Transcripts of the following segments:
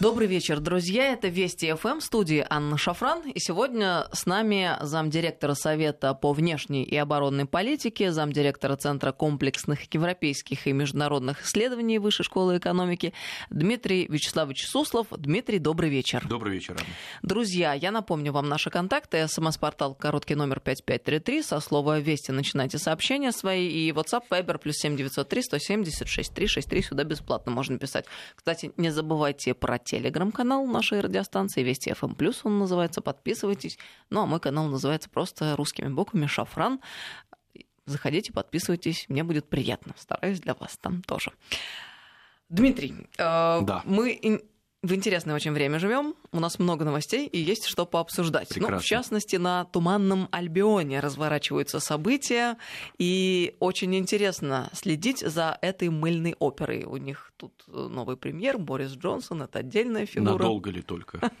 Добрый вечер, друзья. Это Вести ФМ, студии Анна Шафран. И сегодня с нами замдиректора Совета по внешней и оборонной политике, замдиректора Центра комплексных европейских и международных исследований Высшей школы экономики Дмитрий Вячеславович Суслов. Дмитрий, добрый вечер. Добрый вечер, Анна. Друзья, я напомню вам наши контакты. СМС-портал короткий номер 5533. Со слова «Вести» начинайте сообщения свои. И WhatsApp, Viber, плюс 7903 176 363. Сюда бесплатно можно писать. Кстати, не забывайте про телеграм-канал нашей радиостанции Вести ФМ Плюс он называется. Подписывайтесь. Ну а мой канал называется просто русскими буквами Шафран. Заходите, подписывайтесь, мне будет приятно. Стараюсь для вас там тоже. Дмитрий, э, Да. мы в интересное очень время живем. У нас много новостей и есть что пообсуждать. Ну, Прекрасно. в частности, на Туманном Альбионе разворачиваются события. И очень интересно следить за этой мыльной оперой. У них тут э, новый премьер Борис Джонсон. Это отдельная фигура. Надолго ли только?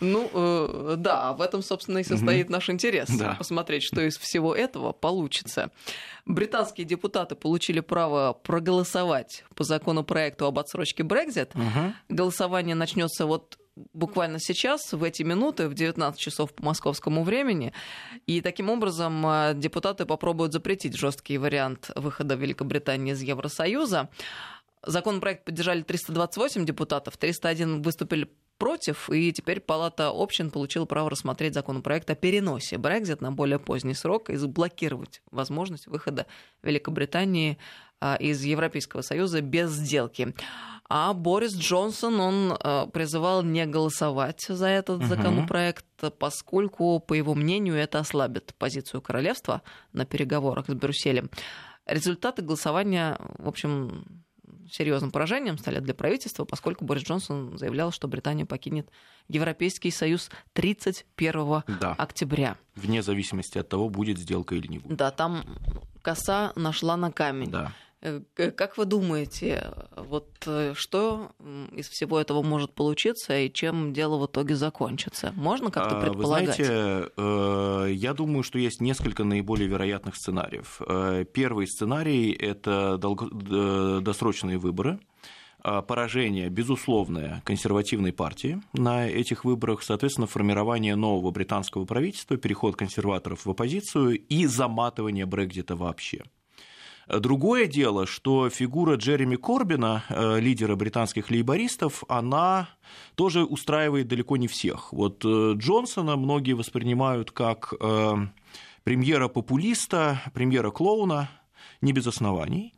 Ну, э, да, в этом, собственно, и состоит наш интерес. Посмотреть, что из всего этого получится. Британские депутаты получили право проголосовать по законопроекту об отсрочке Брекзит. Голосование начнется вот буквально сейчас, в эти минуты, в 19 часов по московскому времени. И таким образом э, депутаты попробуют запретить жесткий вариант выхода Великобритании из Евросоюза. Законопроект поддержали 328 депутатов, 301 выступили против, и теперь Палата общин получила право рассмотреть законопроект о переносе Брекзит на более поздний срок и заблокировать возможность выхода Великобритании из Европейского Союза без сделки. А Борис Джонсон, он а, призывал не голосовать за этот законопроект, поскольку, по его мнению, это ослабит позицию королевства на переговорах с Брюсселем. Результаты голосования, в общем, серьезным поражением стали для правительства, поскольку Борис Джонсон заявлял, что Британия покинет Европейский Союз 31 Да, октября. вне зависимости от того, будет сделка или не будет. Да, там коса нашла на камень. Да. Э, Как вы думаете, вот э, что из всего этого может получиться и чем дело в итоге закончится? Можно как-то А, предполагать? Вы знаете, э, я думаю, что есть несколько наиболее вероятных сценариев. Первый сценарий – это досрочные выборы, а, поражение, безусловное, консервативной партии на этих выборах, соответственно, формирование нового британского правительства, переход консерваторов в оппозицию и заматывание Брекзита вообще. Другое дело, что фигура Джереми Корбина, э, лидера британских лейбористов, она тоже устраивает далеко не всех. Вот э, Джонсона многие воспринимают как э, премьера-популиста, премьера-клоуна, не без оснований.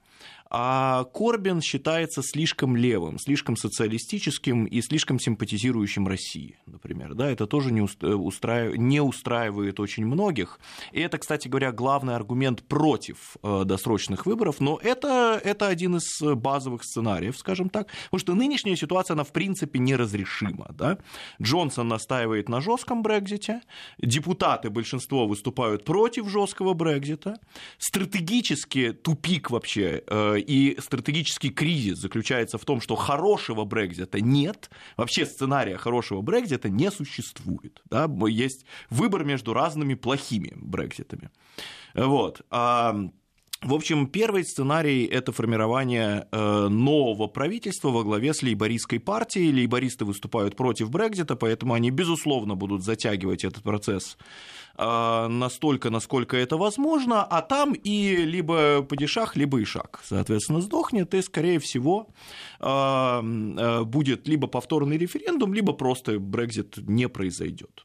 А Корбин считается слишком левым, слишком социалистическим и слишком симпатизирующим России, например. Да, это тоже не, уст- устраив- не устраивает очень многих. И это, кстати говоря, главный аргумент против э, досрочных выборов, но это, это один из базовых сценариев, скажем так, потому что нынешняя ситуация, она в принципе неразрешима. Да? Джонсон настаивает на жестком Брекзите, депутаты, большинство выступают против жесткого Брекзита, стратегически тупик вообще э, и стратегический кризис заключается в том, что хорошего Брекзита нет, вообще сценария хорошего Брекзита не существует. Да? Есть выбор между разными плохими Брекзитами. Вот. В общем, первый сценарий – это формирование э, нового правительства во главе с лейбористской партией. Лейбористы выступают против Брекзита, поэтому они, безусловно, будут затягивать этот процесс э, настолько, насколько это возможно, а там и либо падишах, либо ишак, соответственно, сдохнет, и, скорее всего, э, будет либо повторный референдум, либо просто Брекзит не произойдет.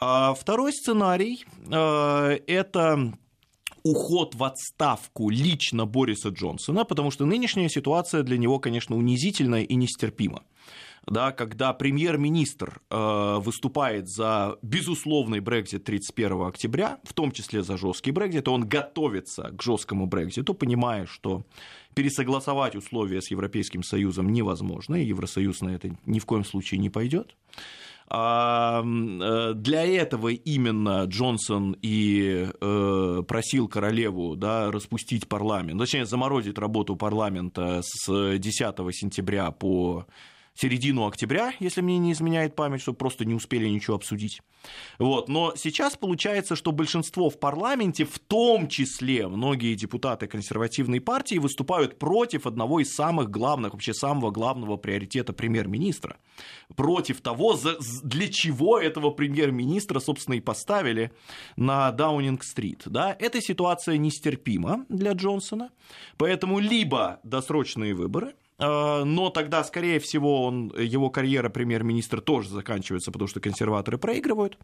А второй сценарий это уход в отставку лично Бориса Джонсона, потому что нынешняя ситуация для него, конечно, унизительная и нестерпима. Да, когда премьер-министр э, выступает за безусловный Брекзит 31 октября, в том числе за жесткий Брекзит, он готовится к жесткому Брекзиту, понимая, что пересогласовать условия с Европейским Союзом невозможно, и Евросоюз на это ни в коем случае не пойдет. Для этого именно Джонсон и э, просил королеву да, распустить парламент, точнее, заморозить работу парламента с 10 сентября по середину октября, если мне не изменяет память, чтобы просто не успели ничего обсудить. Вот. Но сейчас получается, что большинство в парламенте, в том числе многие депутаты консервативной партии, выступают против одного из самых главных, вообще самого главного приоритета премьер-министра. Против того, для чего этого премьер-министра, собственно, и поставили на Даунинг-стрит. Да? Эта ситуация нестерпима для Джонсона, поэтому либо досрочные выборы – но тогда, скорее всего, он, его карьера премьер-министра тоже заканчивается, потому что консерваторы проигрывают.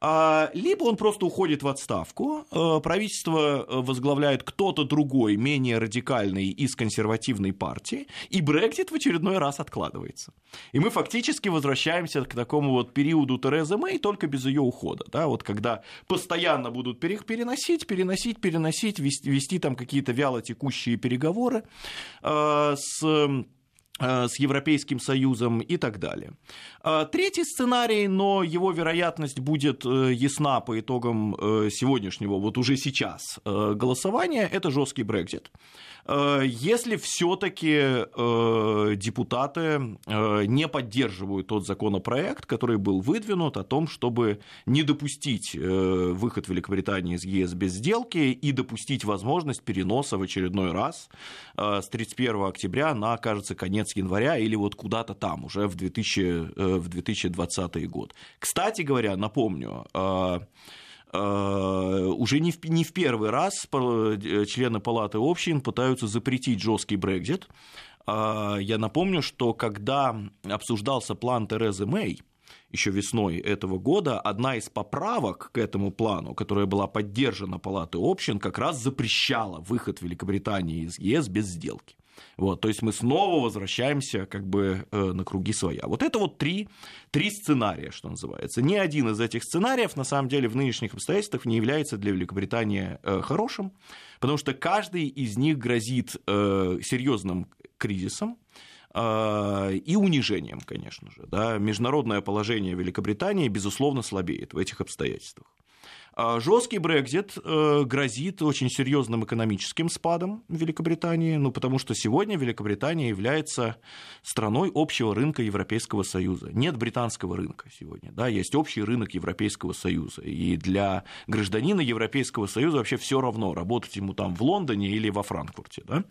А, либо он просто уходит в отставку, э, правительство возглавляет кто-то другой, менее радикальный из консервативной партии, и Брексит в очередной раз откладывается. И мы фактически возвращаемся к такому вот периоду Терезы Мэй, только без ее ухода. Да, вот когда постоянно будут переносить, переносить, переносить, вести, вести там какие-то вяло текущие переговоры э, с Э, с Европейским Союзом и так далее. А, третий сценарий, но его вероятность будет э, ясна по итогам э, сегодняшнего, вот уже сейчас, голосования, это жесткий Брекзит. Э, если все-таки э, депутаты э, не поддерживают тот законопроект, который был выдвинут о том, чтобы не допустить выход Великобритании из ЕС без сделки и допустить возможность переноса в очередной раз с 31 октября на, кажется, конец января или вот куда-то там, уже в, 2000, в 2020 год. Кстати говоря, напомню, уже не в, не в первый раз э, члены Палаты общин пытаются запретить жесткий Брекзит. Э, я напомню, что когда обсуждался план Терезы Мэй, еще весной этого года, одна из поправок к этому плану, которая была поддержана Палатой общин, как раз запрещала выход Великобритании из ЕС без сделки. Вот, то есть мы снова возвращаемся как бы э, на круги своя. Вот это вот три, три сценария, что называется. Ни один из этих сценариев на самом деле в нынешних обстоятельствах не является для Великобритании э, хорошим, потому что каждый из них грозит э, серьезным кризисом, и унижением, конечно же. Да. Международное положение Великобритании, безусловно, слабеет в этих обстоятельствах. А Жесткий Брекзит э, грозит очень серьезным экономическим спадом Великобритании, ну, потому что сегодня Великобритания является страной общего рынка Европейского Союза. Нет британского рынка сегодня, да, есть общий рынок Европейского Союза. И для гражданина Европейского Союза вообще все равно, работать ему там в Лондоне или во Франкфурте. Да?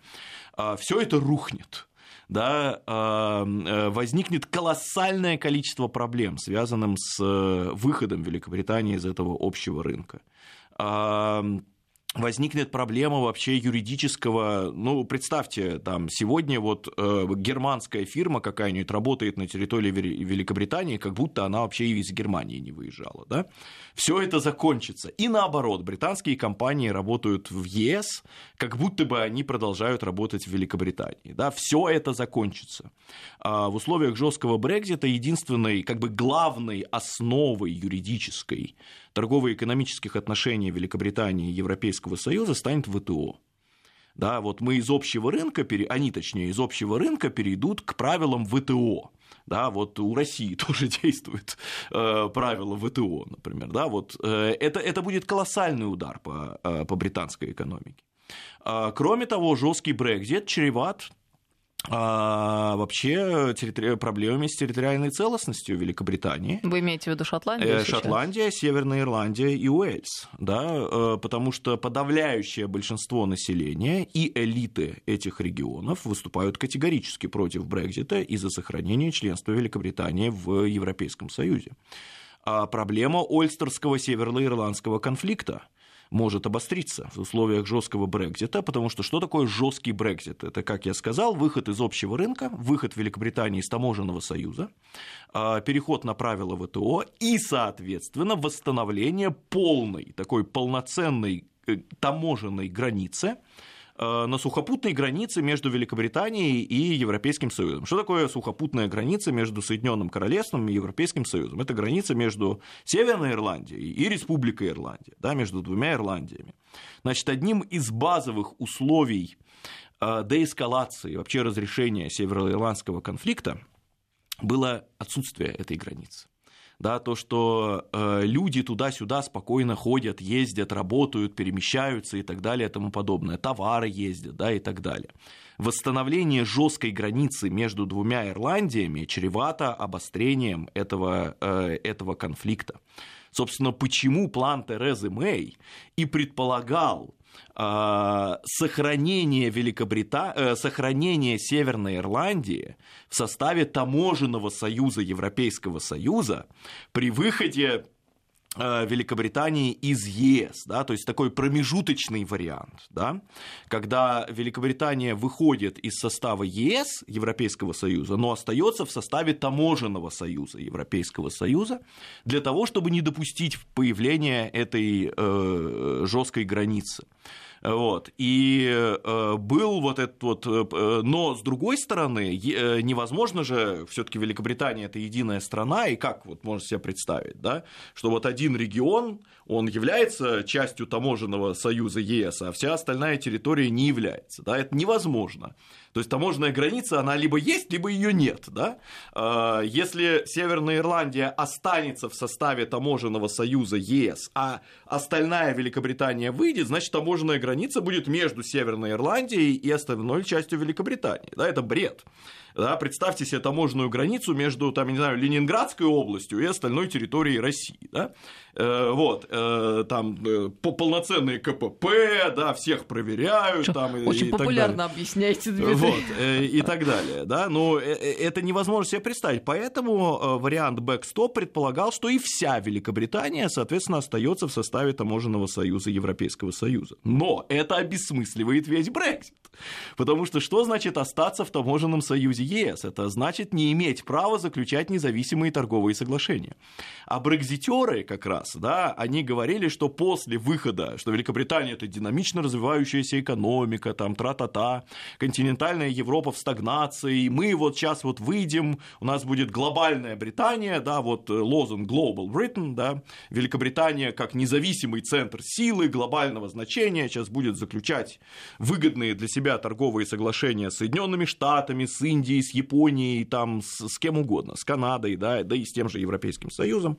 А все это рухнет да, э, возникнет колоссальное количество проблем, связанных с э, выходом Великобритании из этого общего рынка возникнет проблема вообще юридического, ну, представьте, там, сегодня вот э, германская фирма какая-нибудь работает на территории Великобритании, как будто она вообще из Германии не выезжала, да? Все это закончится. И наоборот, британские компании работают в ЕС, как будто бы они продолжают работать в Великобритании, да? Все это закончится. А в условиях жесткого Брекзита единственной, как бы главной основой юридической торгово-экономических отношений Великобритании и Европейского Союза станет ВТО. Да, вот мы из общего рынка, они, точнее, из общего рынка перейдут к правилам ВТО. Да, вот у России тоже действует э, правила ВТО, например. Да, вот, э, это, это будет колоссальный удар по, э, по британской экономике. Э, кроме того, жесткий Брекзит чреват а, вообще территори... проблемами с территориальной целостностью Великобритании. Вы имеете в виду Шотландию? Э, Шотландия, Северная Ирландия и Уэльс, да, э, потому что подавляющее большинство населения и элиты этих регионов выступают категорически против Брекзита и за сохранение членства Великобритании в Европейском Союзе. А проблема Ольстерского северно-ирландского конфликта – может обостриться в условиях жесткого Брекзита, потому что что такое жесткий Брекзит? Это, как я сказал, выход из общего рынка, выход Великобритании из таможенного союза, а, переход на правила ВТО и, соответственно, восстановление полной, такой полноценной э, таможенной границы, на сухопутной границе между Великобританией и Европейским Союзом. Что такое сухопутная граница между Соединенным Королевством и Европейским Союзом? Это граница между Северной Ирландией и Республикой Ирландия, да, между двумя Ирландиями. Значит, одним из базовых условий э, деэскалации, вообще разрешения североирландского конфликта было отсутствие этой границы. Да, то, что э, люди туда-сюда спокойно ходят, ездят, работают, перемещаются и так далее и тому подобное, товары ездят, да, и так далее. Восстановление жесткой границы между двумя Ирландиями чревато обострением этого, э, этого конфликта. Собственно, почему план Терезы Мэй и предполагал сохранение, Великобрита... э, сохранение Северной Ирландии в составе таможенного союза Европейского Союза при выходе Великобритании из ЕС, да, то есть такой промежуточный вариант, да, когда Великобритания выходит из состава ЕС, Европейского Союза, но остается в составе таможенного союза Европейского Союза для того, чтобы не допустить появления этой э, жесткой границы. Вот. И э, был вот этот вот... Э, но, с другой стороны, э, невозможно же, все таки Великобритания – это единая страна, и как вот можно себе представить, да, что вот один регион, он является частью таможенного союза ЕС, а вся остальная территория не является, да, это невозможно. То есть таможенная граница, она либо есть, либо ее нет. Да? А, если Северная Ирландия останется в составе таможенного союза ЕС, а остальная Великобритания выйдет, значит таможенная граница будет между Северной Ирландией и остальной частью Великобритании. Да, это бред. Да, представьте себе таможенную границу между, там, не знаю, Ленинградской областью и остальной территорией России. Да? Э, вот, э, там э, полноценные КПП, да, всех проверяют. Там, очень и популярно объясняете, Дмитрий. Вот, и так далее. Да? Но это невозможно себе представить. Поэтому вариант бэкстоп предполагал, что и вся Великобритания, соответственно, остается в составе таможенного союза Европейского Союза. Но это обесмысливает весь Брексит. Потому что что значит остаться в таможенном союзе ЕС? Это значит не иметь права заключать независимые торговые соглашения. А брекзитеры как раз, да, они говорили, что после выхода, что Великобритания это динамично развивающаяся экономика, там тра-та-та, континентальная Европа в стагнации, мы вот сейчас вот выйдем, у нас будет глобальная Британия, да, вот лозунг Global Britain, да, Великобритания как независимый центр силы глобального значения сейчас будет заключать выгодные для себя торговые соглашения с Соединенными Штатами, с Индией, с Японией, там, с, с кем угодно, с Канадой, да, да и с тем же Европейским Союзом,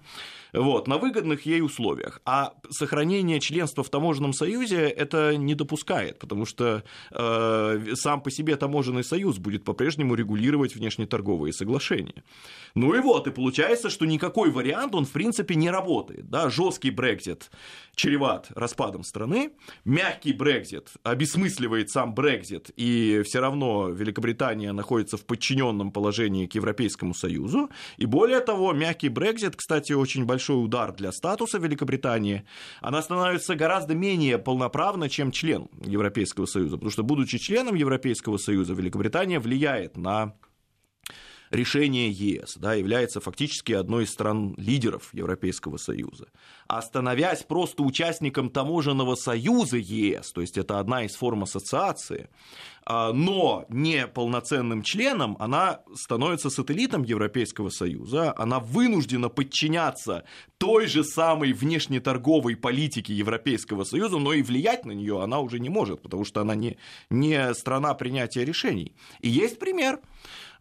вот, на выгодных ей условиях. А сохранение членства в таможенном союзе это не допускает, потому что э, сам по себе таможенный союз будет по-прежнему регулировать внешнеторговые соглашения. Ну и вот, и получается, что никакой вариант, он в принципе не работает. Да? Жесткий Брекзит чреват распадом страны, мягкий Брекзит обесмысливает сам Брекзит, и все равно Великобритания находится в подчиненном положении к Европейскому Союзу. И более того, мягкий Брекзит, кстати, очень большой удар для статуса Великобритании. Она становится гораздо менее полноправна, чем член Европейского Союза, потому что, будучи членом Европейского Союза, Великобритания влияет на решение ЕС, да, является фактически одной из стран-лидеров Европейского Союза. А становясь просто участником таможенного союза ЕС, то есть это одна из форм ассоциации, а, но не полноценным членом, она становится сателлитом Европейского Союза, она вынуждена подчиняться той же самой внешнеторговой политике Европейского Союза, но и влиять на нее она уже не может, потому что она не, не страна принятия решений. И есть пример.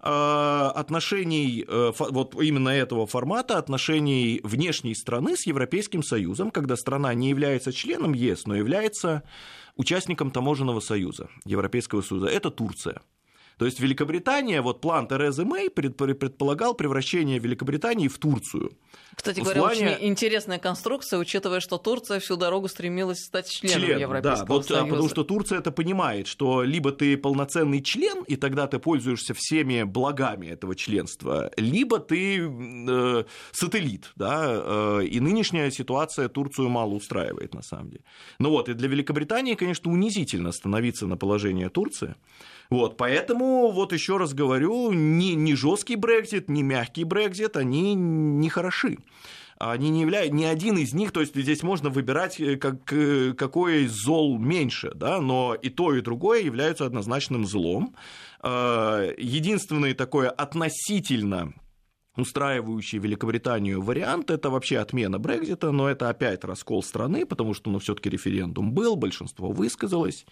Э, отношений, э, вот именно этого формата, отношений внешней страны с Европейским Союзом, когда страна не является членом ЕС, но является участником таможенного союза, Европейского Союза. Это Турция. То есть Великобритания, вот план Терезы Мэй предполагал превращение Великобритании в Турцию. Кстати говоря, плане... очень интересная конструкция, учитывая, что Турция всю дорогу стремилась стать членом член, Европейского да, вот, Союза. Потому что Турция это понимает, что либо ты полноценный член, и тогда ты пользуешься всеми благами этого членства, либо ты э, сателлит. Да, э, и нынешняя ситуация Турцию мало устраивает, на самом деле. Ну вот, и для Великобритании, конечно, унизительно становиться на положение Турции. Вот, поэтому, вот еще раз говорю, ни, ни жесткий Брекзит, ни мягкий Брекзит, они не хороши они не являются, ни один из них, то есть здесь можно выбирать, э, как, э, какой зол меньше, да, но и то, и другое являются однозначным злом. Э, единственный такой относительно устраивающий Великобританию вариант это вообще отмена Брекзита, но это опять раскол страны, потому что ну, все-таки референдум был, большинство высказалось.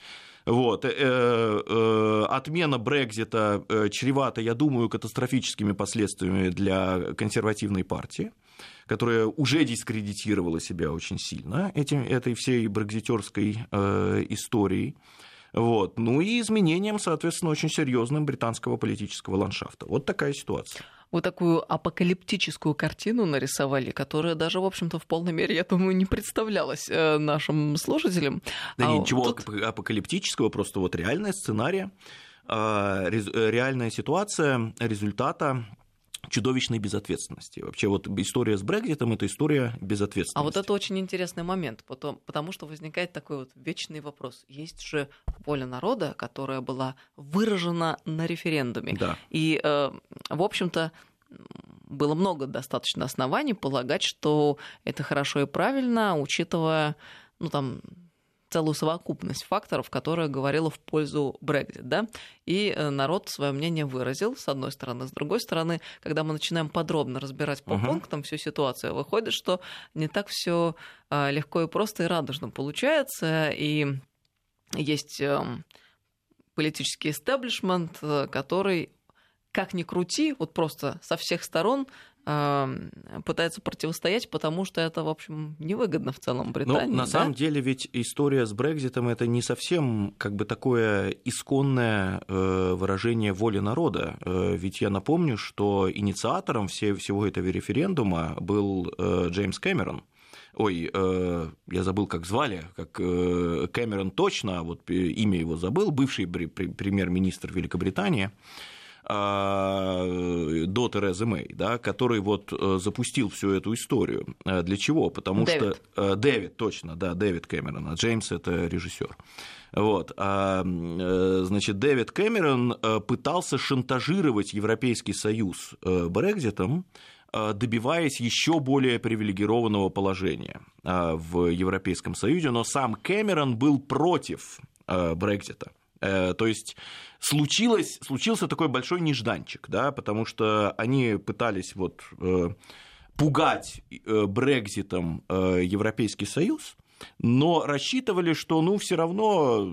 Вот. Э, э, отмена Брекзита э, чревата, я думаю, катастрофическими последствиями для консервативной партии которая уже дискредитировала себя очень сильно этим, этой всей брекзитерской э, историей. Вот. Ну и изменением, соответственно, очень серьезным британского политического ландшафта. Вот такая ситуация. Вы такую апокалиптическую картину нарисовали, которая даже, в общем-то, в полной мере, я думаю, не представлялась э, нашим слушателям. Да а ничего тут... апокалиптического, просто вот реальная сценария, а, э, реальная ситуация результата чудовищной безответственности. Вообще вот история с Брекзитом – это история безответственности. А вот это очень интересный момент, потому, потому что возникает такой вот вечный вопрос. Есть же воля народа, которая была выражена на референдуме. Да. И, э, в общем-то, было много достаточно оснований полагать, что это хорошо и правильно, учитывая ну, там, целую совокупность факторов, которая говорила в пользу Брекзит, да, и э, народ свое мнение выразил, с одной стороны. С другой стороны, когда мы начинаем подробно разбирать по uh-huh. пунктам всю ситуацию, выходит, что не так все а, легко и просто и радужно получается, и есть эм, политический истеблишмент, э, который как ни крути, вот просто со всех сторон пытается противостоять, потому что это, в общем, невыгодно в целом Британии. Но на да? самом деле ведь история с Брекзитом это не совсем как бы такое исконное э, выражение воли народа. Э, ведь я напомню, что инициатором всего этого референдума был э, Джеймс Кэмерон. Ой, я забыл, как звали, как Кэмерон точно, вот имя его забыл, бывший премьер-министр Великобритании. А, до Терезы Мэй, да, который вот э, запустил всю эту историю. Э, для чего? Потому Дэвид. что... Э, Дэвид, точно, да, Дэвид Кэмерон, а Джеймс – это режиссер. Вот. А, значит, Дэвид Кэмерон пытался шантажировать Европейский Союз Брекзитом, добиваясь еще более привилегированного положения в Европейском Союзе, но сам Кэмерон был против Брекзита. Э, то есть случилось, случился такой большой нежданчик, да, потому что они пытались вот э, пугать э, Брекзитом Европейский Союз, но рассчитывали, что ну все равно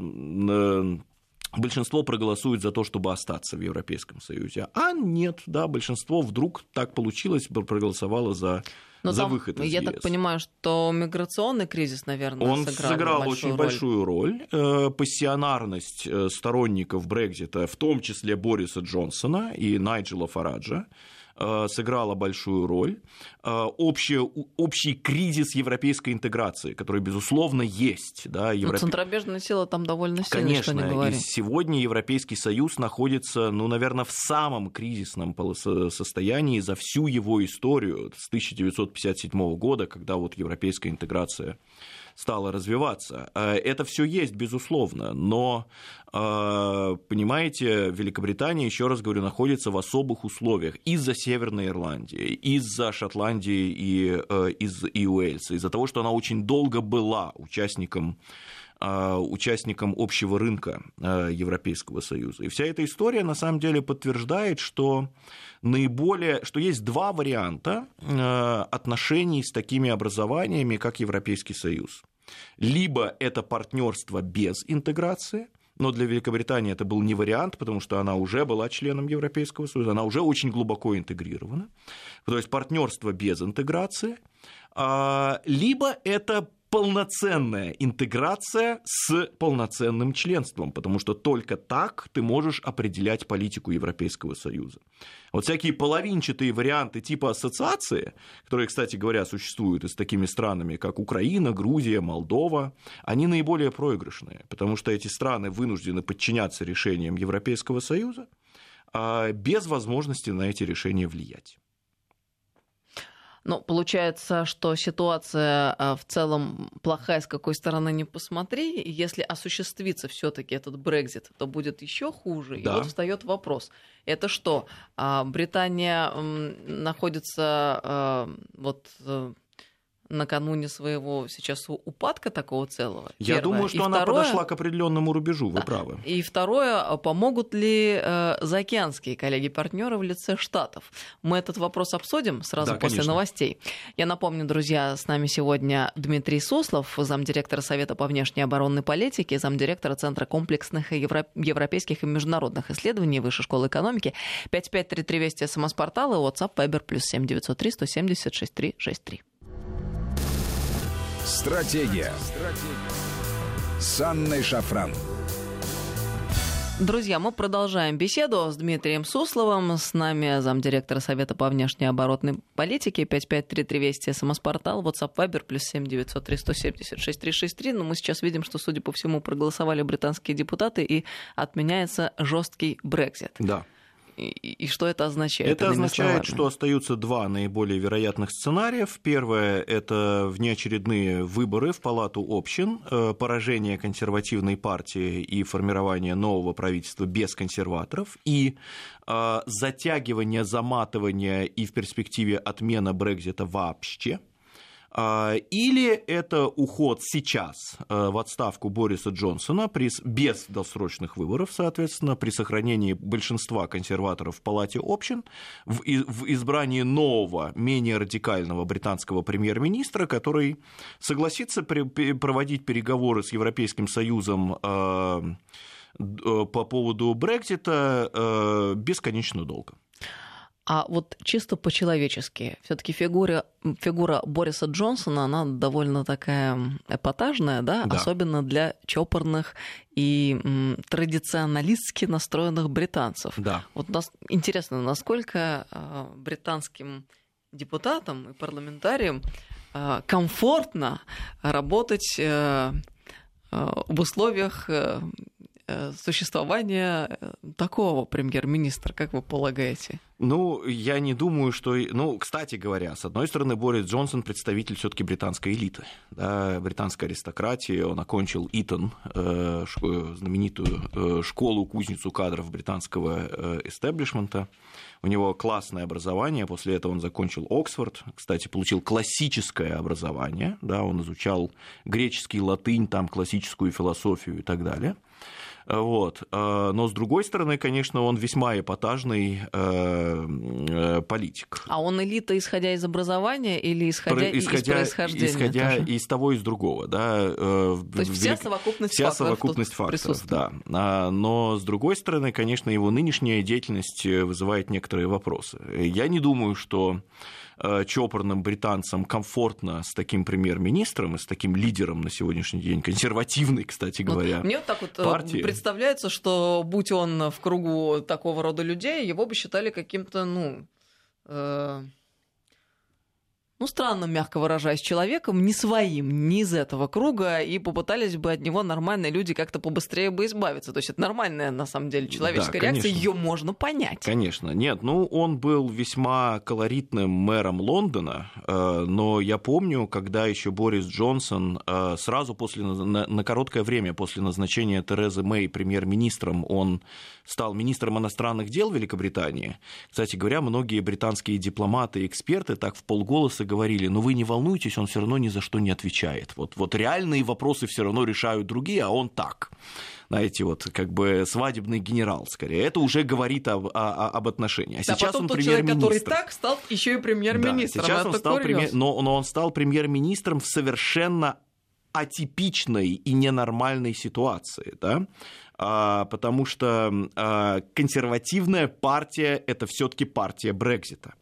большинство проголосует за то, чтобы остаться в Европейском Союзе. А нет, да, большинство вдруг так получилось, проголосовало за но за там, выход из Я ЕС. так понимаю, что миграционный кризис, наверное, Он сыграл, сыграл большую очень роль. большую роль. Э, пассионарность э, сторонников Брекзита, в том числе Бориса Джонсона и Найджела Фараджа, сыграла большую роль. Э, общий, общий кризис европейской интеграции, который, безусловно, есть. Да, Европе... ну, центробежная сила там довольно сильная, Конечно, что не говори. и сегодня Европейский Союз находится, ну, наверное, в самом кризисном состоянии за всю его историю с 1957 года, когда вот европейская интеграция стала развиваться. Э, это все есть, безусловно, но, э, понимаете, Великобритания, еще раз говорю, находится в особых условиях из-за Северной Ирландии, из-за Шотландии и, э, из, и Уэльса, из-за того, что она очень долго была участником участником общего рынка Европейского Союза. И вся эта история на самом деле подтверждает, что наиболее, что есть два варианта э, отношений с такими образованиями, как Европейский Союз. Либо это партнерство без интеграции, но для Великобритании это был не вариант, потому что она уже была членом Европейского Союза, она уже очень глубоко интегрирована. То есть партнерство без интеграции, а, либо это полноценная интеграция с полноценным членством, потому что только так ты можешь определять политику Европейского Союза. Вот всякие половинчатые варианты типа ассоциации, которые, кстати говоря, существуют и с такими странами, как Украина, Грузия, Молдова, они наиболее проигрышные, потому что эти страны вынуждены подчиняться решениям Европейского Союза а без возможности на эти решения влиять. Но получается, что ситуация а, в целом плохая, с какой стороны не посмотри. Если осуществится все-таки этот Брекзит, то будет еще хуже. Да. И вот встает вопрос: это что? А, Британия находится а, вот э, накануне своего сейчас упадка такого целого. Я Первое. думаю, что и она второе, подошла к определенному рубежу, вы Да. правы. И второе, а помогут ли э, заокеанские коллеги-партнеры в лице Штатов? Мы этот вопрос обсудим сразу Да, после конечно. новостей. Я напомню, друзья, с нами сегодня Дмитрий Суслов, замдиректора Совета по внешней оборонной политике, замдиректора Центра комплексных и евро- европейских и международных исследований Высшей школы экономики. 5533 Вести СМС-портал и WhatsApp Viber плюс 7903 170 6363. Стратегия. С Анной Шафран. Друзья, мы продолжаем беседу с Дмитрием Сусловым. С нами замдиректора Совета по внешней оборотной политике. 5533 Вести, СМС-портал, WhatsApp, Viber, плюс 7903 176 363. Но мы сейчас видим, что, судя по всему, проголосовали британские депутаты и отменяется жесткий Брекзит. Да. И, и- что это означает? Это означает, что остаются два наиболее вероятных сценариев. Первое – это внеочередные выборы в Палату общин, э, поражение консервативной партии и формирование нового правительства без консерваторов, и э, затягивание, заматывание и в перспективе отмена Брекзита вообще – Или это уход сейчас э, в отставку Бориса Джонсона при, без досрочных выборов, соответственно, при сохранении большинства консерваторов в Палате общин, в, в избрании нового, менее радикального британского премьер-министра, который согласится при- проводить переговоры с Европейским Союзом э, э, по поводу Брекзита э, бесконечно долго. А вот чисто по-человечески, все-таки фигура, фигура Бориса Джонсона, она довольно такая эпатажная, да, Да. особенно для чопорных и м, традиционалистски настроенных британцев. Да. Вот нас интересно, насколько э, британским депутатам и парламентариям э, комфортно работать э, э, в условиях э, э, существования такого премьер-министра, как вы полагаете? Ну, я не думаю, что... Ну, кстати говоря, с одной стороны, Борис Джонсон представитель все таки британской элиты, да, британской аристократии. Он окончил Итон, э, знаменитую э, школу-кузницу кадров британского э, эстеблишмента. У него классное образование, после этого он закончил Оксфорд, кстати, получил классическое образование, да, он изучал греческий, латынь, там, классическую философию и так далее. Вот. э, Но, с другой стороны, конечно, он весьма эпатажный э, э, политик. А он элита, исходя из образования или исходя, Про- из происхождения? исходя тоже? из того и из другого, да. э, То есть вся велик- совокупность Вся факторов совокупность факторов, да. А, Но, с другой стороны, конечно, его нынешняя деятельность вызывает некоторые вопросы. Я не думаю, что чопорным британцам комфортно с таким премьер-министром и с таким лидером на сегодняшний день, консервативный, кстати Ну, говоря. Мне вот так вот э, партии. представляется, что будь он в кругу такого рода людей, его бы считали каким-то, ну, э, ну, странно, мягко выражаясь, человеком, не своим, не из этого круга, и попытались бы от него нормальные люди как-то побыстрее бы избавиться. То есть это нормальная, на самом деле, человеческая Да, реакция, ее можно понять. Конечно, нет, ну он был весьма колоритным мэром Лондона, э, но я помню, когда еще Борис Джонсон э, сразу после на, на короткое время после назначения Терезы Мэй премьер-министром, он стал министром иностранных дел Великобритании. Кстати говоря, многие британские дипломаты и эксперты так в полголоса говорили: "Ну вы не волнуйтесь, он все равно ни за что не отвечает. Вот вот реальные вопросы все равно решают другие, а он так" знаете, вот как бы свадебный генерал скорее. Это уже говорит об, о- об отношениях. А А сейчас он человек, который премьер-министр. так, стал еще и премьер-министром. Да, сейчас Это он стал премьер... но, но он стал премьер-министром в совершенно атипичной и ненормальной ситуации, да? А, потому что а, консервативная партия это все-таки партия Брекзита.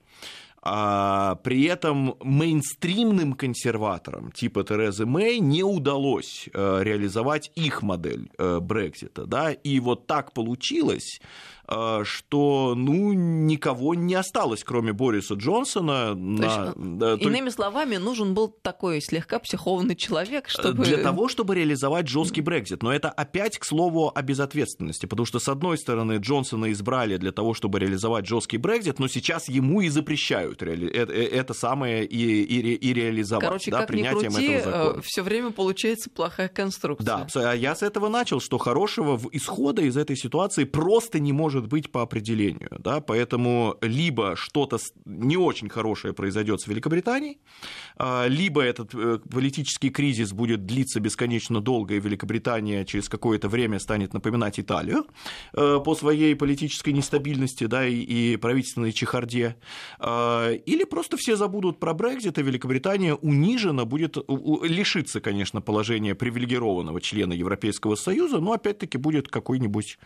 А, при этом мейнстримным консерваторам типа Терезы Мэй не удалось э, реализовать их модель э, Брекзита. Да? И вот так получилось, что ну, никого не осталось, кроме Бориса Джонсона. на- есть, да, только- Иными словами, нужен был такой слегка психованный человек, чтобы... Для того, чтобы реализовать жесткий Брекзит. Но это опять, к слову, о безответственности. Потому что, с одной стороны, Джонсона избрали для того, чтобы реализовать жесткий Брекзит, но сейчас ему и запрещают реали- э- э- это самое и, и и реализовать Короче, да, как ни принятием крути, этого закона. все время получается плохая конструкция. Да, а я с этого начал, что хорошего исхода из этой ситуации просто не может может быть по определению. Да? Поэтому либо что-то не очень хорошее произойдет с Великобританией, а, либо этот э, политический кризис будет длиться бесконечно долго, и Великобритания через какое-то время станет напоминать Италию э, по своей политической нестабильности да, и, и правительственной чехарде, а, или просто все забудут про Брекзит, и Великобритания унижена будет, лишиться, конечно, положения привилегированного члена Европейского Союза, но опять-таки будет какой-нибудь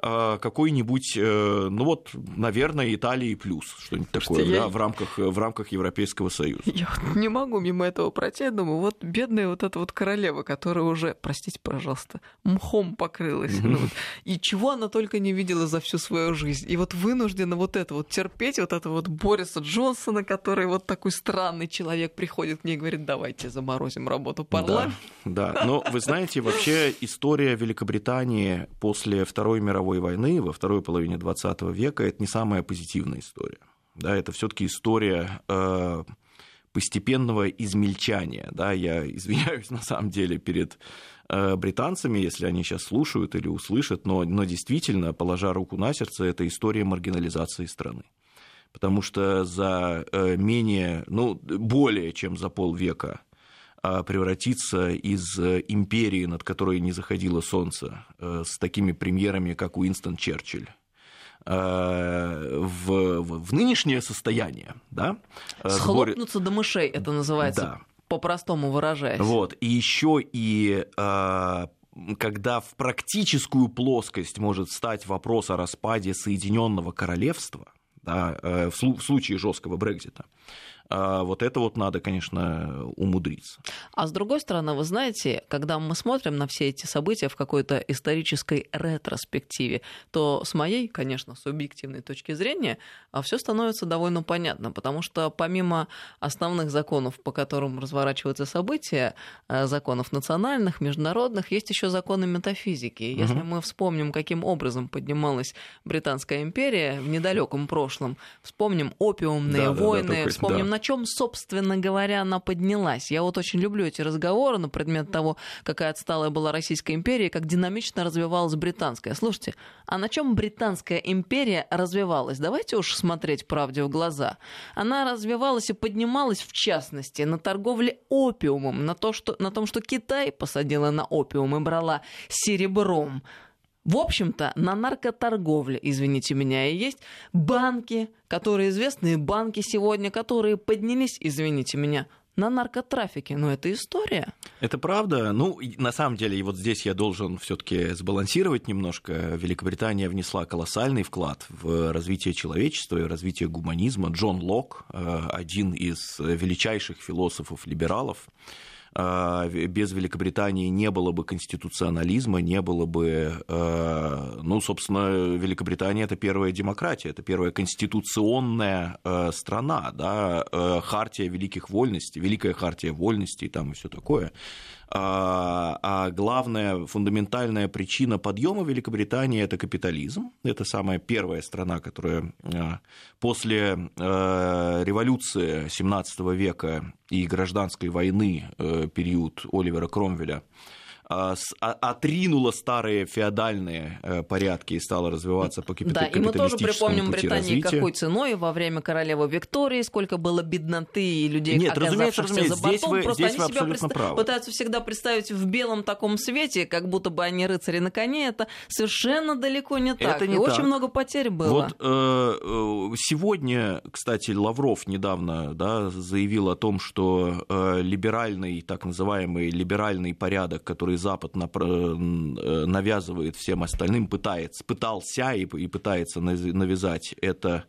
какой-нибудь, э, ну вот, наверное, Италии плюс, что-нибудь такое, я... да, в рамках, в рамках Европейского Союза. Я вот не могу мимо этого пройти, думаю, вот бедная вот эта вот королева, которая уже, простите, пожалуйста, мхом покрылась, mm-hmm. ну, вот, и чего она только не видела за всю свою жизнь, и вот вынуждена вот это вот терпеть, вот это вот Бориса Джонсона, который вот такой странный человек приходит к ней и говорит, давайте заморозим работу парламента. Да, да, но вы знаете, вообще история Великобритании после Второй мировой мировой войны во второй половине XX века это не самая позитивная история. Да, это все-таки история э, постепенного измельчания. Да, я извиняюсь на самом деле перед э, британцами, если они сейчас слушают или услышат, но, но действительно, положа руку на сердце, это история маргинализации страны. Потому что за э, менее, ну, более чем за полвека превратиться из э, империи, над которой не заходило солнце, э, с такими премьерами, как Уинстон Черчилль, э, в, в нынешнее состояние, да? Схлопнуться до мышей, это называется, да. по-простому выражаясь. Вот, и еще и когда в практическую плоскость может стать вопрос о распаде Соединенного Королевства, да, в случае жесткого Брекзита, а вот это вот надо, конечно, умудриться. А с другой стороны, вы знаете, когда мы смотрим на все эти события в какой-то исторической ретроспективе, то с моей, конечно, субъективной точки зрения, а, все становится довольно понятно, потому что помимо основных законов, по которым разворачиваются события, а, законов национальных, международных, есть еще законы метафизики. Если угу. мы вспомним, каким образом поднималась Британская империя в недалеком прошлом, вспомним опиумные да, войны, да, да, такой, вспомним да на чем, собственно говоря, она поднялась. Я вот очень люблю эти разговоры на предмет того, какая отсталая была Российская империя, как динамично развивалась британская. Слушайте, а на чем британская империя развивалась? Давайте уж смотреть правде в глаза. Она развивалась и поднималась, в частности, на торговле опиумом, на, то, что, на том, что Китай посадила на опиум и брала серебром в общем-то, на наркоторговле, извините меня, и есть банки, которые известные банки сегодня, которые поднялись, извините меня, на наркотрафике. Но это история. Это правда. Ну, на самом деле, и вот здесь я должен все-таки сбалансировать немножко. Великобритания внесла колоссальный вклад в развитие человечества и развитие гуманизма. Джон Лок, э, один из величайших философов-либералов, без Великобритании не было бы конституционализма, не было бы, а, ну, собственно, Великобритания это первая демократия, это первая конституционная а, страна, да, хартия великих вольностей, великая хартия вольностей там и все такое. А, а главная фундаментальная причина подъема Великобритании это капитализм. Это самая первая страна, которая а, после а, революции 17 века и гражданской войны, э, период Оливера Кромвеля, отринула старые феодальные э, порядки и стала развиваться по капиталистическому Да, и мы тоже припомним Британии, развития. какой ценой во время королевы Виктории, сколько было бедноты и людей, Нет, разумеется, разумеется. за бортом. Здесь вы, Просто здесь они вы себя представ... правы. пытаются всегда представить в белом таком свете, как будто бы они рыцари на коне. Это совершенно далеко не так. Это не и так. очень много потерь было. Вот э, э, сегодня, кстати, Лавров недавно да, заявил о том, что э, либеральный, так называемый либеральный порядок, который Запад навязывает всем остальным, пытается, пытался и, и пытается навязать это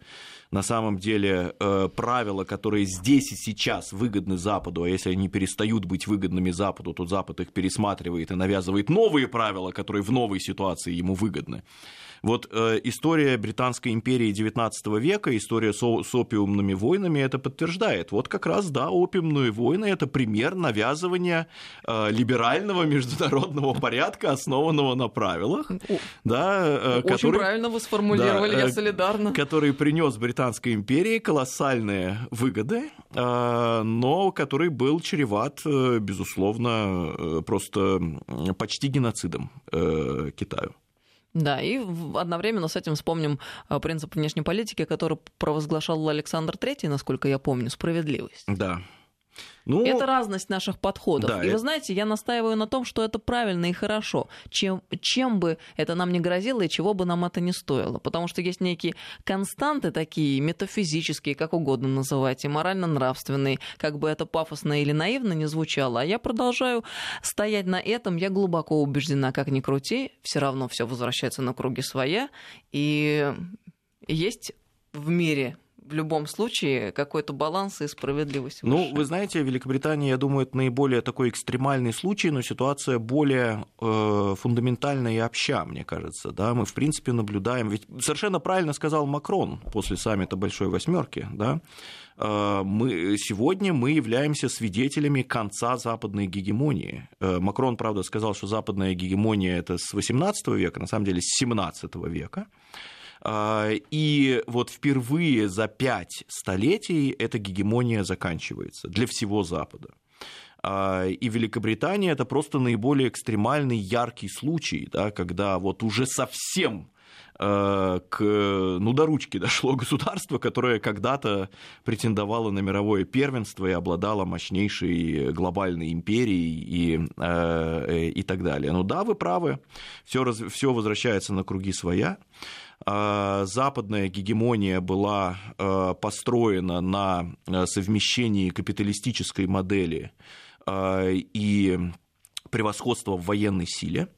на самом деле э, правила, которые здесь и сейчас выгодны Западу, а если они перестают быть выгодными Западу, то Запад их пересматривает и навязывает новые правила, которые в новой ситуации ему выгодны. Вот э, история Британской империи XIX века, история с, с опиумными войнами это подтверждает. Вот как раз, да, опиумные войны – это пример навязывания э, либерального международного порядка, основанного на правилах. Да, э, Очень который, правильно вы сформулировали, да, я э, солидарна. Который принес Британской империи колоссальные выгоды, э, но который был чреват, э, безусловно, просто почти геноцидом Китаю. Да, и одновременно с этим вспомним э, принцип внешней политики, который провозглашал Александр III, насколько я помню, справедливость. Да, ну, это разность наших подходов. Да, и вы знаете, я настаиваю на том, что это правильно и хорошо, чем, чем бы это нам не грозило и чего бы нам это не стоило. Потому что есть некие константы такие, метафизические, как угодно называйте, морально-нравственные, как бы это пафосно или наивно не звучало. А я продолжаю стоять на этом, я глубоко убеждена, как ни крути, все равно все возвращается на круги своя. И есть в мире в любом случае какой-то баланс и справедливость. Ну, выше. Ну, вы знаете, Великобритания, я думаю, это наиболее такой экстремальный случай, но ситуация более э, фундаментальная и обща, мне кажется. Да? Мы, в принципе, наблюдаем. Ведь совершенно правильно сказал Макрон после саммита Большой Восьмерки, да? Э, мы, сегодня мы являемся свидетелями конца западной гегемонии. Э, Макрон, правда, сказал, что западная гегемония это с XVIII века, на самом деле с XVII века. А, и вот впервые за пять столетий эта гегемония заканчивается для всего Запада. А, и Великобритания это просто наиболее экстремальный, яркий случай, да, когда вот уже совсем а, к, ну, до ручки дошло государство, которое когда-то претендовало на мировое первенство и обладало мощнейшей глобальной империей и, э, и так далее. Ну да, вы правы, все, все возвращается на круги своя. А, западная гегемония была а, построена на а, совмещении капиталистической модели и превосходства в военной силе.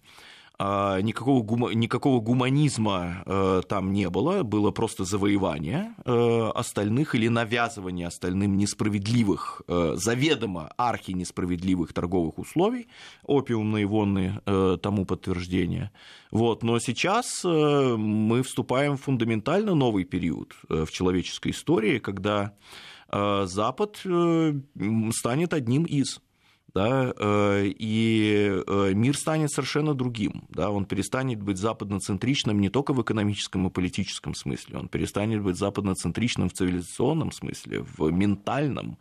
Никакого, гума, никакого гуманизма э, там не было, было просто завоевание э, остальных или навязывание остальным несправедливых, э, заведомо архи несправедливых торговых условий, опиумные войны э, тому подтверждение. Вот. Но сейчас э, мы вступаем в фундаментально новый период э, в человеческой истории, когда э, Запад станет одним из да, и мир станет совершенно другим. Да, он перестанет быть западноцентричным не только в экономическом и политическом смысле, он перестанет быть западноцентричным в цивилизационном смысле, в ментальном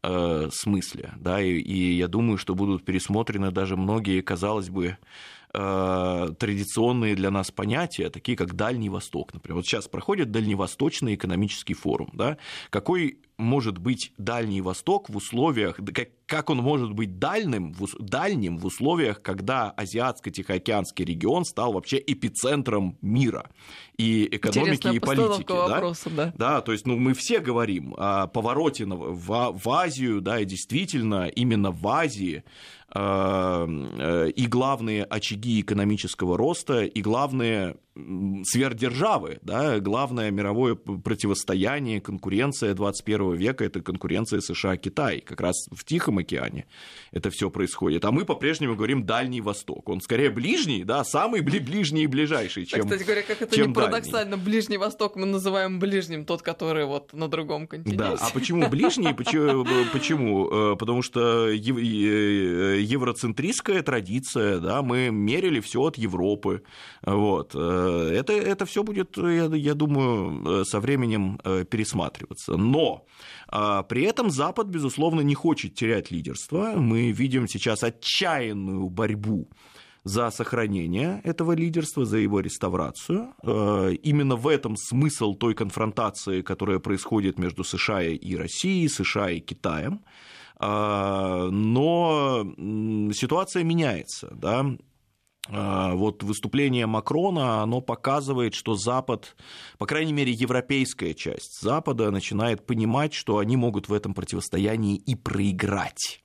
смысле. Да, и, и я думаю, что будут пересмотрены даже многие, казалось бы, Э, традиционные для нас понятия, такие как Дальний Восток. Например, вот сейчас проходит Дальневосточный экономический форум. Да? Какой может быть Дальний Восток в условиях, как, как он может быть дальним, в, дальним в условиях, когда Азиатско-Тихоокеанский регион стал вообще эпицентром мира и экономики, Интересная и политики. Вопроса, да? Да? да, то есть ну, мы все говорим о повороте в, в Азию, да, и действительно именно в Азии э, и главные очаги экономического роста, и главные сверхдержавы, да, главное мировое противостояние, конкуренция 21 века – это конкуренция США-Китай, как раз в Тихом океане это все происходит. А мы по-прежнему говорим Дальний Восток. Он скорее ближний, да, самый ближний и ближайший, чем Кстати говоря, как это не парадоксально, дальний. Ближний Восток мы называем ближним, тот, который вот на другом континенте. Да, а почему ближний? Почему? Э, потому что евроцентристская традиция, да, мы мерили все от Европы, вот, э, это, это все будет, я, я думаю, со временем э, пересматриваться. Но а, при этом Запад, безусловно, не хочет терять лидерство. Мы видим сейчас отчаянную борьбу за сохранение этого лидерства, за его реставрацию. Э, именно в этом смысл той конфронтации, которая происходит между США и Россией, США и Китаем. А, но ситуация меняется. Да? А, вот выступление Макрона, оно показывает, что Запад, по крайней мере, европейская часть Запада начинает понимать, что они могут в этом противостоянии и проиграть.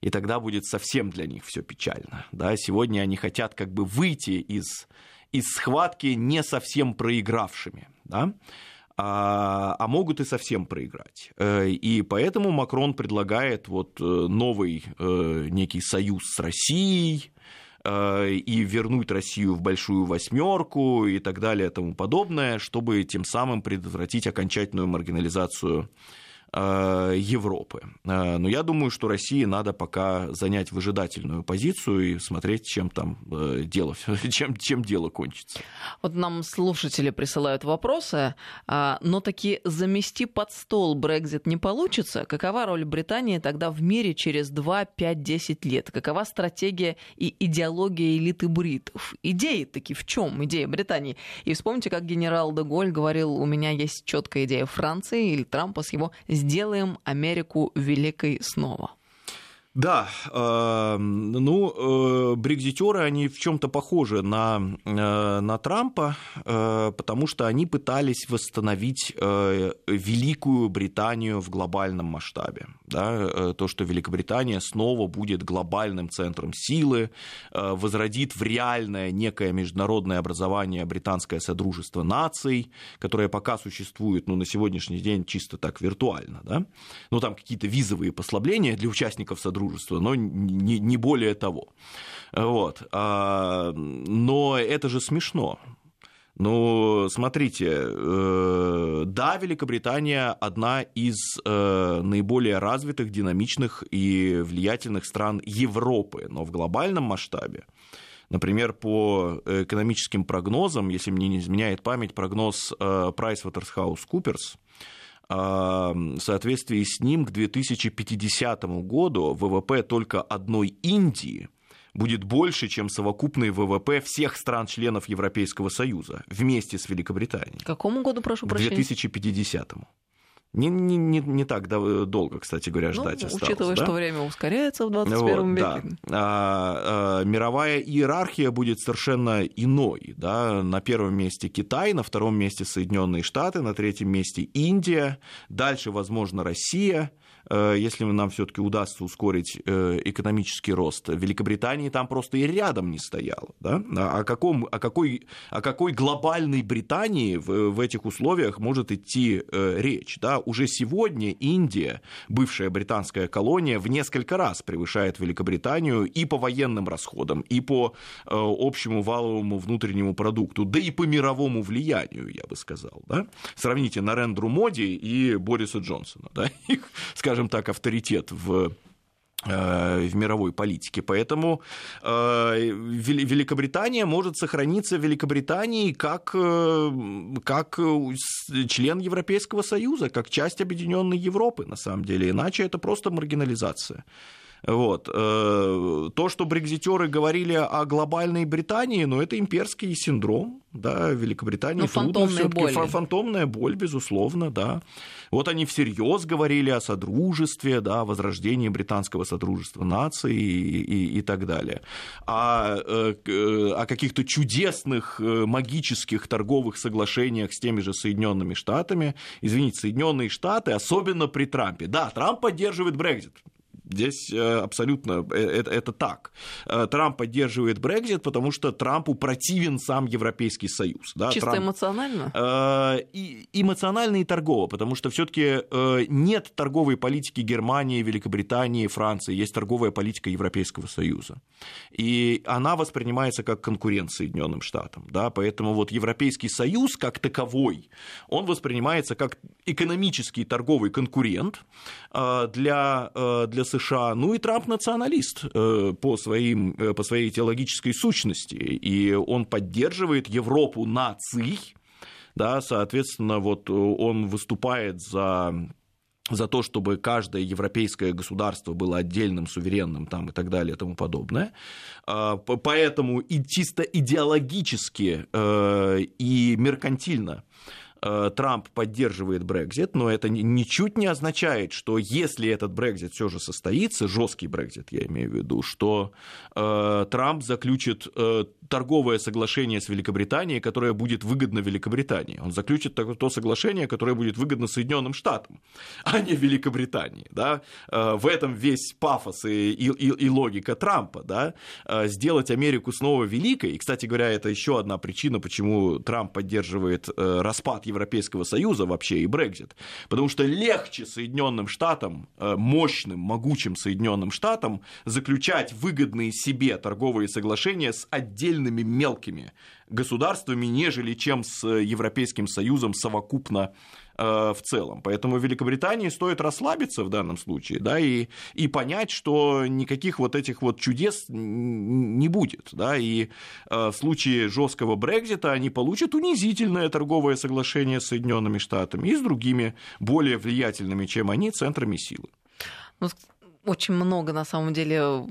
И тогда будет совсем для них все печально. Да? Сегодня они хотят как бы выйти из, из схватки не совсем проигравшими. Да? А, а могут и совсем проиграть. Э, и поэтому Макрон предлагает вот э, новый э, некий союз с Россией, и вернуть Россию в большую восьмерку и так далее и тому подобное, чтобы тем самым предотвратить окончательную маргинализацию Европы. Но я думаю, что России надо пока занять выжидательную позицию и смотреть, чем там дело, чем, чем дело кончится. Вот нам слушатели присылают вопросы, но таки замести под стол Брекзит не получится. Какова роль Британии тогда в мире через 2, 5, 10 лет? Какова стратегия и идеология элиты бритов? Идеи таки в чем? Идея Британии. И вспомните, как генерал Деголь говорил, у меня есть четкая идея Франции или Трампа с его «сделаем Америку великой снова». Да, э, ну, э, брекзитеры, они в чем-то похожи на, э, на Трампа, э, потому что они пытались восстановить э, Великую Британию в глобальном масштабе. Да? Э, то, что Великобритания снова будет глобальным центром силы, э, возродит в реальное некое международное образование британское Содружество наций, которое пока существует ну, на сегодняшний день чисто так виртуально. Да? Ну, там какие-то визовые послабления для участников Содружества дружества, но не, не более того. Вот. А, но это же смешно. Ну, смотрите, э, да, Великобритания одна из э, наиболее развитых, динамичных и влиятельных стран Европы, но в глобальном масштабе, например, по экономическим прогнозам, если мне не изменяет память, прогноз э, PricewaterhouseCoopers – в соответствии с ним к 2050 году ВВП только одной Индии будет больше, чем совокупный ВВП всех стран-членов Европейского Союза вместе с Великобританией. К какому году, прошу прощения? К 2050. -му. Не, не, не, не так долго, кстати говоря, ну, ждать ну, осталось. Учитывая, да? что время ускоряется в 21 вот, веке. Да. А, а, мировая иерархия будет совершенно иной. Да? На первом месте Китай, на втором месте Соединенные Штаты, на третьем месте Индия, дальше, возможно, Россия. Э, если нам все-таки удастся ускорить э, экономический рост. Великобритании там просто и рядом не стояло. Да? О, каком, о, какой, о какой глобальной Британии в, в этих условиях может идти э, речь? Да? Уже сегодня Индия, бывшая британская колония, в несколько раз превышает Великобританию и по военным расходам, и по общему валовому внутреннему продукту, да и по мировому влиянию, я бы сказал. Да? Сравните Нарендру Моди и Бориса Джонсона. Да? Их, скажем, скажем так, авторитет в э, в мировой политике. Поэтому э, Великобритания может сохраниться Великобританией как, э, как член Европейского Союза, как часть объединенной Европы, на самом деле. Иначе это просто маргинализация. Вот. Э, то, что брекзитеры говорили о глобальной Британии, ну, это имперский синдром, да, Великобритании ну, трудно все таки фантомная боль, безусловно, да. Вот они всерьез говорили о содружестве, да, о возрождении британского содружества наций и, и, и так далее. А, э, э, о каких-то чудесных магических торговых соглашениях с теми же Соединенными Штатами. Извините, Соединенные Штаты, особенно при Трампе. Да, Трамп поддерживает Брекзит. Здесь э, абсолютно э, это, это так. Э, Трамп поддерживает Брекзит, потому что Трампу противен сам Европейский Союз. Да? Чисто Трамп, эмоционально? И, эмоционально и торгово, потому что все-таки нет торговой политики Германии, Великобритании, Франции, есть торговая политика Европейского Союза. И она воспринимается как конкурент Соединенным Штатам. Да? Поэтому вот Европейский Союз как таковой, он воспринимается как экономический торговый конкурент для, для США. Ну и Трамп националист э, по, своим, э, по своей теологической сущности, и он поддерживает Европу наций, да, соответственно, вот он выступает за за то, чтобы каждое европейское государство было отдельным, суверенным там, и так далее и тому подобное. А, поэтому и чисто идеологически э, и меркантильно Э, Трамп поддерживает Брекзит, но это ничуть не означает, что если этот Брекзит все же состоится, жесткий Брекзит, я имею в виду, что э, Трамп заключит э, торговое соглашение с Великобританией, которое будет выгодно Великобритании. Он заключит то соглашение, которое будет выгодно Соединенным Штатам, а не Великобритании. Да? В этом весь пафос и, и, и логика Трампа. Да? Сделать Америку снова великой. И, кстати говоря, это еще одна причина, почему Трамп поддерживает распад Европейского Союза вообще и Брекзит. Потому что легче Соединенным Штатам, э, мощным, могучим Соединенным Штатам, заключать выгодные себе торговые соглашения с отдельными мелкими государствами, нежели чем с Европейским Союзом совокупно Э, в целом. Поэтому Великобритании стоит расслабиться в данном случае, да, и, и понять, что никаких вот этих вот чудес не будет, да, и э, в случае жесткого Брекзита они получат унизительное торговое соглашение с Соединенными Штатами и с другими более влиятельными, чем они, центрами силы. Ну, очень много, на самом деле,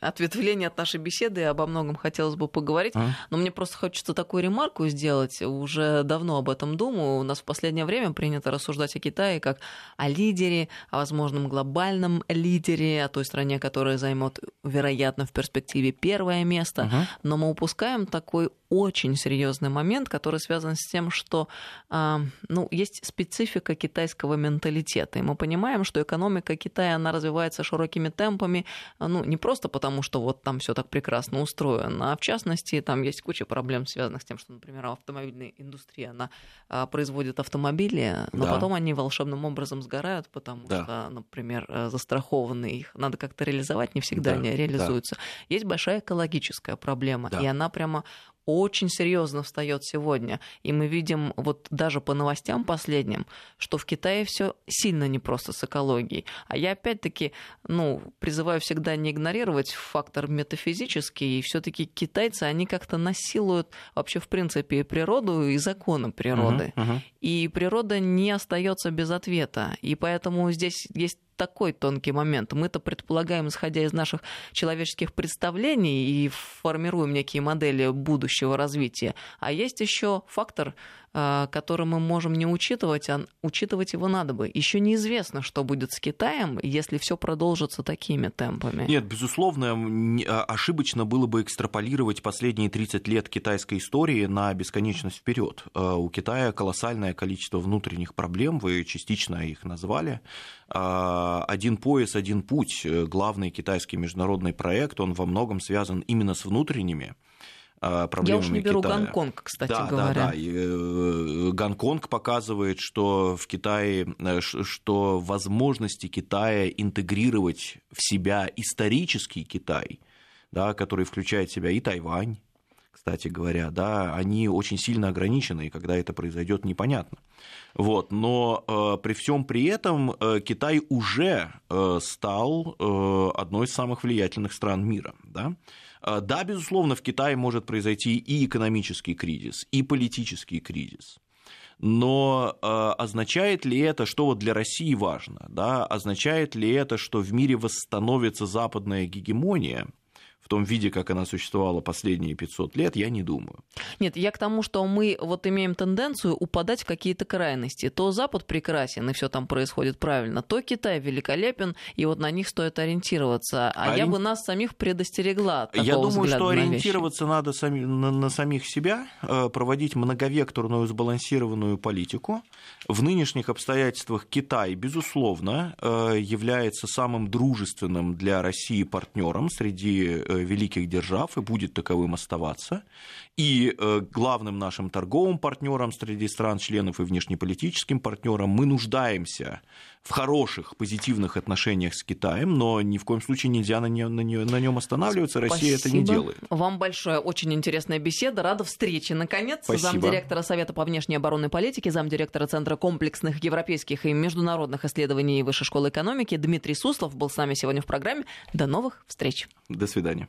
ответвлений от нашей беседы, обо многом хотелось бы поговорить. А? Но мне просто хочется такую ремарку сделать. Уже давно об этом думаю. У нас в последнее время принято рассуждать о Китае как о лидере, о возможном глобальном лидере, о той стране, которая займет, вероятно, в перспективе первое место. Угу. Но мы упускаем такой очень серьезный момент, который связан с тем, что э, ну, есть специфика китайского менталитета. И мы понимаем, что экономика Китая она развивается широкими темпами, ну, не просто потому, что вот там все так прекрасно устроено, а в частности, там есть куча проблем, связанных с тем, что, например, автомобильная индустрия, она э, производит автомобили, но да. потом они волшебным образом сгорают, потому да. что, например, э, застрахованные их надо как-то реализовать, не всегда да. они реализуются. Да. Есть большая экологическая проблема, да. и она прямо очень серьезно встает сегодня. И мы видим вот даже по новостям последним, что в Китае все сильно непросто с экологией. А я опять-таки ну, призываю всегда не игнорировать фактор метафизический. И все-таки китайцы, они как-то насилуют вообще в принципе природу и законы природы. Uh-huh, uh-huh. И природа не остается без ответа. И поэтому здесь есть такой тонкий момент. Мы-то предполагаем, исходя из наших человеческих представлений, и формируем некие модели будущего развития. А есть еще фактор который мы можем не учитывать, а учитывать его надо бы. Еще неизвестно, что будет с Китаем, если все продолжится такими темпами. Нет, безусловно, а, ошибочно было бы экстраполировать последние 30 лет китайской истории на бесконечность вперед. А, у Китая колоссальное количество внутренних проблем, вы частично их назвали. Один пояс, один путь, главный китайский международный проект, он во многом связан именно с внутренними проблемами Я уж не беру Китая. Гонконг, кстати да, говоря. Да, да. И, э, Гонконг показывает, что в Китае, э, что возможности Китая интегрировать в себя исторический Китай, да, который включает в себя и Тайвань, кстати говоря, да, они очень сильно ограничены, и когда это произойдет, непонятно. Вот, но э, при всем при этом э, Китай уже э, стал э, одной из самых влиятельных стран мира, да. А, да, безусловно, в Китае может произойти и экономический кризис, и политический кризис. Но э, означает ли это, что вот для России важно? Да? Означает ли это, что в мире восстановится западная гегемония? В том виде, как она существовала последние 500 лет, я не думаю. Нет, я к тому, что мы вот имеем тенденцию упадать в какие-то крайности. То Запад прекрасен, и все там происходит правильно, то Китай великолепен, и вот на них стоит ориентироваться. А Ори... я бы нас самих предостерегла от Я думаю, что ориентироваться на надо сами, на, на самих себя, э, проводить многовекторную сбалансированную политику. В нынешних обстоятельствах Китай, безусловно, э, является самым дружественным для России партнером среди э, великих держав и будет таковым оставаться. И э, главным нашим торговым партнером среди стран-членов и внешнеполитическим партнером мы нуждаемся в хороших, позитивных отношениях с Китаем, но ни в коем случае нельзя на, не, на, не, на нем останавливаться. Россия Спасибо. это не делает. Вам большое, очень интересная беседа. Рада встрече. Наконец, Спасибо. замдиректора Совета по внешней оборонной политике, замдиректора Центра комплексных европейских и международных исследований Высшей школы экономики Дмитрий Суслов был с нами сегодня в программе. До новых встреч. До свидания.